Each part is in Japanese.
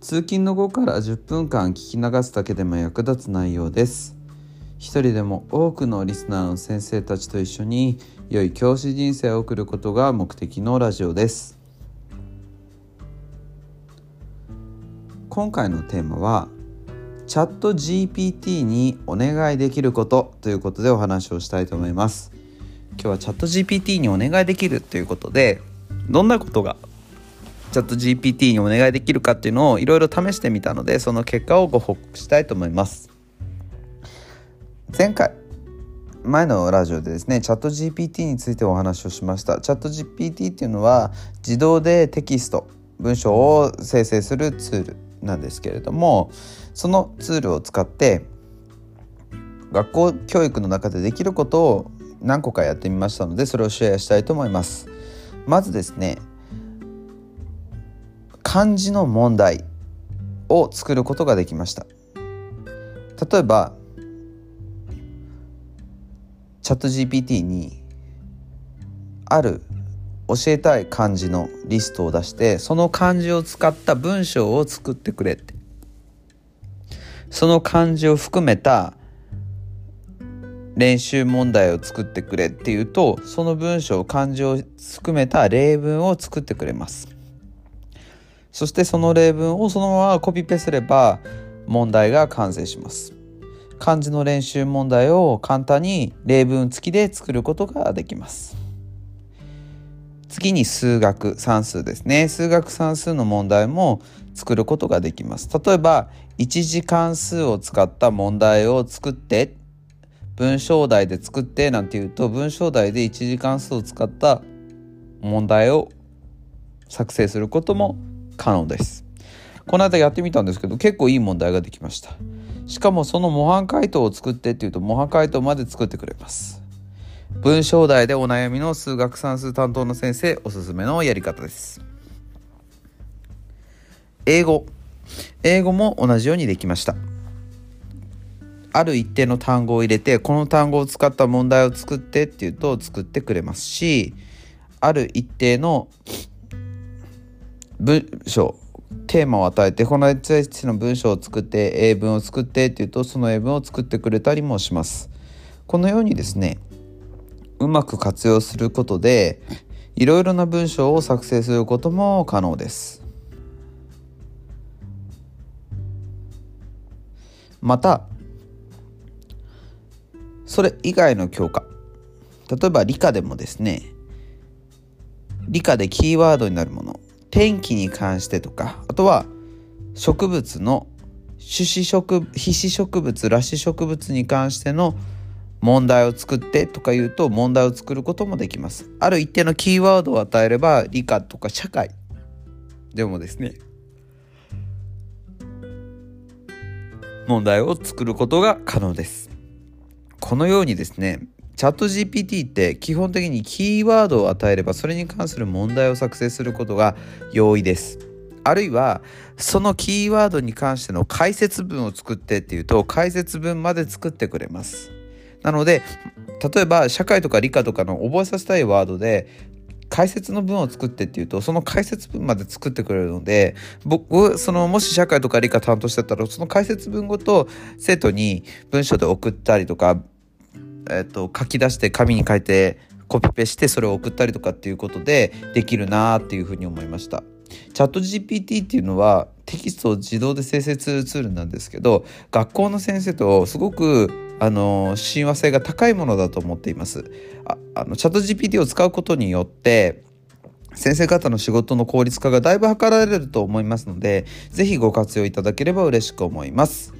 通勤の後から10分間聞き流すだけでも役立つ内容です。一人でも多くのリスナーの先生たちと一緒に良い教師人生を送ることが目的のラジオです。今回のテーマはチャット GPT にお願いできることということでお話をしたいと思います。今日はチャット GPT にお願いできるということでどんなことがチャット GPT にお願いできるかっていうのをいろいろ試してみたのでその結果をご報告したいと思います。前回前のラジオでですねチャット GPT についてお話をしました。チャット GPT っていうのは自動でテキスト文章を生成するツールなんですけれどもそのツールを使って学校教育の中でできることを何個かやってみましたのでそれをシェアしたいと思います。まずですね漢字の問題を作ることができました。例えばチャット GPT にある教えたい漢字のリストを出してその漢字を使った文章を作ってくれって。その漢字を含めた練習問題を作ってくれっていうとその文章漢字を含めた例文を作ってくれます。そしてその例文をそのままコピペすれば問題が完成します。漢字の練習問題を簡単に例文付きで作ることができます。次に数学算数ですね。数学算数の問題も作ることができます。例えば一次関数を使った問題を作って文章題で作ってなんていうと文章題で一次関数を使った問題を作成することも可能です。この間やってみたんですけど結構いい問題ができました。しかもその模範解答を作ってっていうと模範解答まで作ってくれます。文章題でお悩みの数学算数担当の先生おすすめのやり方です。英語。英語も同じようにできました。ある一定の単語を入れてこの単語を使った問題を作ってっていうと作ってくれますしある一定の文章テーマを与えてこの HH の文章を作って英文を作ってっていうとその英文を作ってくれたりもします。このようにですねうまく活用することでいろいろな文章を作成することも可能です。またそれ以外の教科例えば理科でもですね理科でキーワードになるもの天気に関してとかあとは植物の種子植被子植物裸子植物に関しての問題を作ってとか言うと問題を作ることもできます。ある一定のキーワードを与えれば理科とか社会でもですね問題を作ることが可能です。このようにですねチャット GPT って基本的にキーワードを与えればそれに関する問題を作成することが容易です。あるいはそのキーワードに関しての解説文を作ってっていうと解説文まで作ってくれます。なので例えば社会とか理科とかの覚えさせたいワードで解説の文を作ってっていうとその解説文まで作ってくれるので僕そのもし社会とか理科担当してたらその解説文ごと生徒に文章で送ったりとかえっと、書き出して紙に書いてコピペしてそれを送ったりとかっていうことでできるなっていうふうに思いました。チャット GPT っていうのはテキストを自動で生成するツールなんですけど学校の先生とすごくあの親和性が高いものだと思っていますああのチャット GPT を使うことによって先生方の仕事の効率化がだいぶ図られると思いますので是非ご活用いただければ嬉しく思います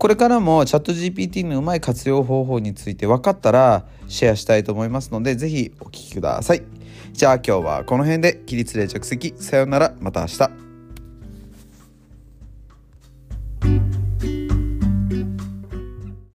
これからもチャット GPT のうまい活用方法について分かったらシェアしたいと思いますので是非お聞きください。じゃあ今日はこの辺で起立例着席さようならまた明日。